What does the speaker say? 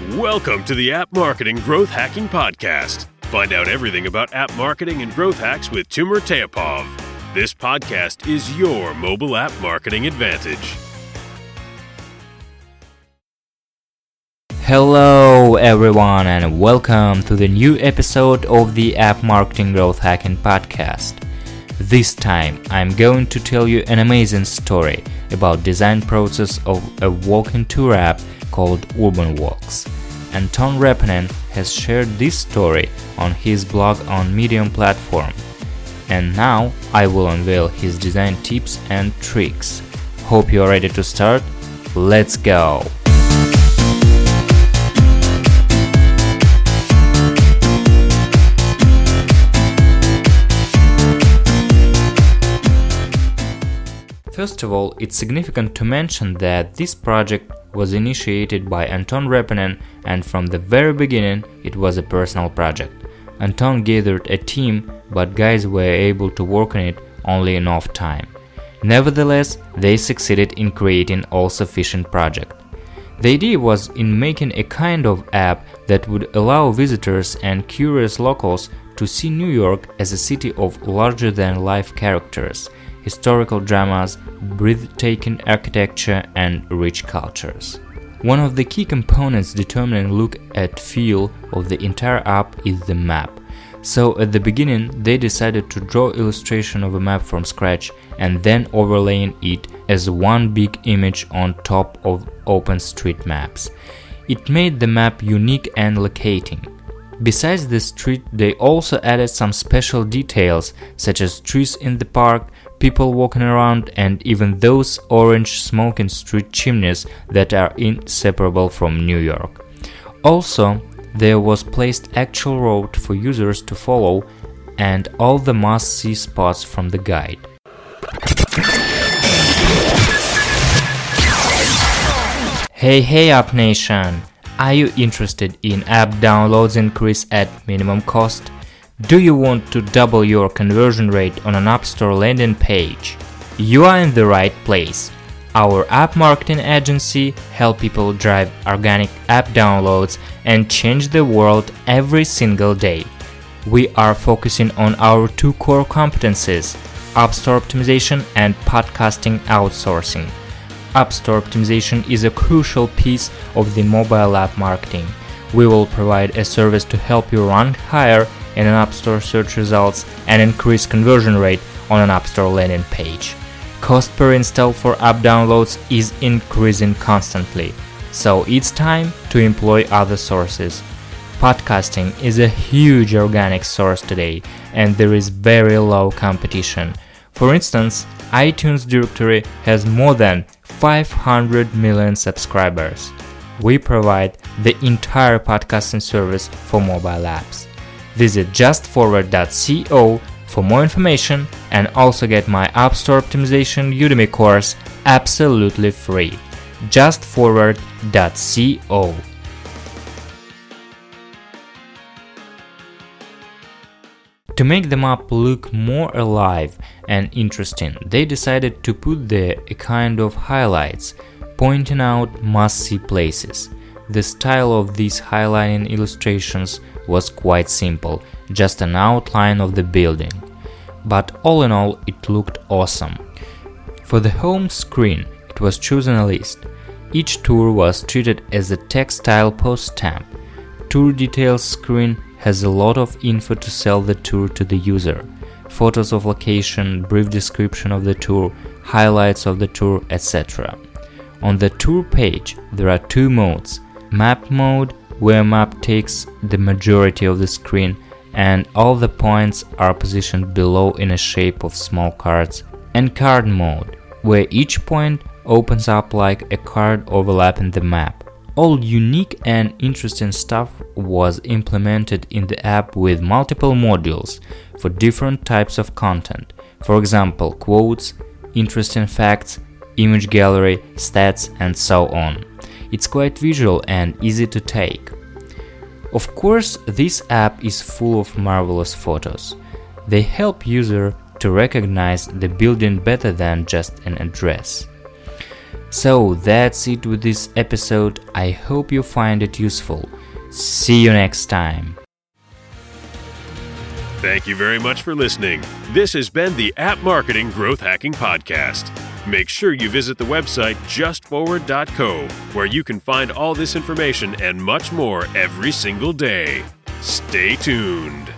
Welcome to the App Marketing Growth Hacking Podcast. Find out everything about app marketing and growth hacks with Timur Teapov. This podcast is your mobile app marketing advantage. Hello, everyone, and welcome to the new episode of the App Marketing Growth Hacking Podcast. This time, I'm going to tell you an amazing story about design process of a walking tour app called Urban Walks. Anton Repponen has shared this story on his blog on Medium platform. And now I will unveil his design tips and tricks. Hope you're ready to start. Let's go! First of all, it's significant to mention that this project was initiated by Anton Repponen and from the very beginning it was a personal project. Anton gathered a team, but guys were able to work on it only in off time. Nevertheless, they succeeded in creating all-sufficient project. The idea was in making a kind of app that would allow visitors and curious locals to see New York as a city of larger than life characters historical dramas, breathtaking architecture, and rich cultures. One of the key components determining look and feel of the entire app is the map. So at the beginning they decided to draw illustration of a map from scratch and then overlaying it as one big image on top of OpenStreetMaps. It made the map unique and locating. Besides the street, they also added some special details such as trees in the park, people walking around, and even those orange smoking street chimneys that are inseparable from New York. Also, there was placed actual road for users to follow and all the must-see spots from the guide. Hey hey App Nation! Are you interested in app downloads increase at minimum cost? Do you want to double your conversion rate on an App Store landing page? You are in the right place. Our app marketing agency help people drive organic app downloads and change the world every single day. We are focusing on our two core competencies, App Store optimization and podcasting outsourcing. App Store optimization is a crucial piece of the mobile app marketing. We will provide a service to help you rank higher in an App Store search results and increase conversion rate on an App Store landing page. Cost per install for app downloads is increasing constantly, so it's time to employ other sources. Podcasting is a huge organic source today, and there is very low competition. For instance, iTunes directory has more than 500 million subscribers. We provide the entire podcasting service for mobile apps. Visit justforward.co for more information and also get my App Store Optimization Udemy course absolutely free. justforward.co To make the map look more alive and interesting, they decided to put there a kind of highlights, pointing out must-see places. The style of these highlighting illustrations was quite simple, just an outline of the building. But all in all, it looked awesome. For the home screen, it was chosen a list. Each tour was treated as a textile post stamp. Tour details screen has a lot of info to sell the tour to the user. Photos of location, brief description of the tour, highlights of the tour, etc. On the tour page, there are two modes map mode where map takes the majority of the screen and all the points are positioned below in a shape of small cards, and card mode, where each point opens up like a card overlapping the map. All unique and interesting stuff was implemented in the app with multiple modules for different types of content. For example, quotes, interesting facts, image gallery, stats, and so on. It's quite visual and easy to take. Of course, this app is full of marvelous photos. They help user to recognize the building better than just an address. So that's it with this episode. I hope you find it useful. See you next time. Thank you very much for listening. This has been the App Marketing Growth Hacking Podcast. Make sure you visit the website justforward.co, where you can find all this information and much more every single day. Stay tuned.